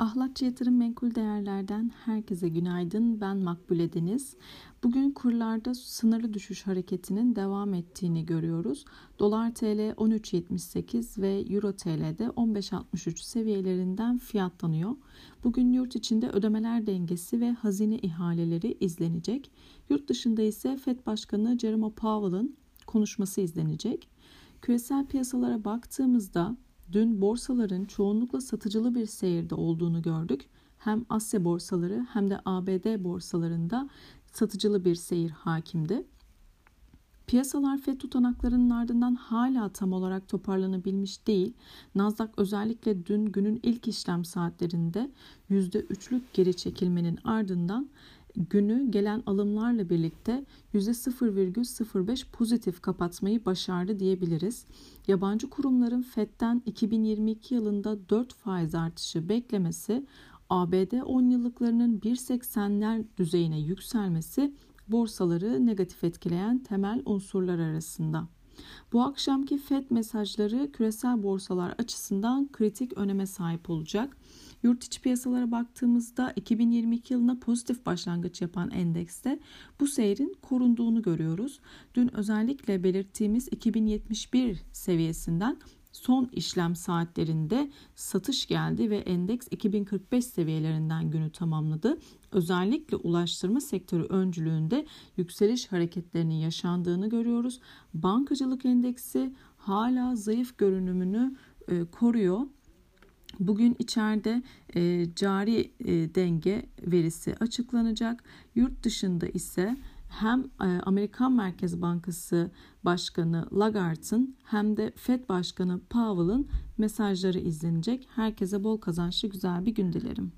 Ahlatçı Yatırım Menkul Değerler'den herkese günaydın. Ben Makbule Deniz. Bugün kurlarda sınırlı düşüş hareketinin devam ettiğini görüyoruz. Dolar TL 13.78 ve Euro TL'de 15.63 seviyelerinden fiyatlanıyor. Bugün yurt içinde ödemeler dengesi ve hazine ihaleleri izlenecek. Yurt dışında ise FED Başkanı Jerome Powell'ın konuşması izlenecek. Küresel piyasalara baktığımızda Dün borsaların çoğunlukla satıcılı bir seyirde olduğunu gördük. Hem Asya borsaları hem de ABD borsalarında satıcılı bir seyir hakimdi. Piyasalar FED tutanaklarının ardından hala tam olarak toparlanabilmiş değil. Nasdaq özellikle dün günün ilk işlem saatlerinde %3'lük geri çekilmenin ardından günü gelen alımlarla birlikte %0,05 pozitif kapatmayı başardı diyebiliriz. Yabancı kurumların FED'den 2022 yılında 4 faiz artışı beklemesi, ABD 10 yıllıklarının 1.80'ler düzeyine yükselmesi borsaları negatif etkileyen temel unsurlar arasında. Bu akşamki FED mesajları küresel borsalar açısından kritik öneme sahip olacak. Yurt içi piyasalara baktığımızda 2022 yılına pozitif başlangıç yapan endekste bu seyrin korunduğunu görüyoruz. Dün özellikle belirttiğimiz 2071 seviyesinden son işlem saatlerinde satış geldi ve endeks 2045 seviyelerinden günü tamamladı. Özellikle ulaştırma sektörü öncülüğünde yükseliş hareketlerinin yaşandığını görüyoruz. Bankacılık endeksi hala zayıf görünümünü e, koruyor. Bugün içeride e, cari e, denge verisi açıklanacak. Yurt dışında ise hem e, Amerikan Merkez Bankası Başkanı Lagarde'ın hem de Fed Başkanı Powell'ın mesajları izlenecek. Herkese bol kazançlı güzel bir gün dilerim.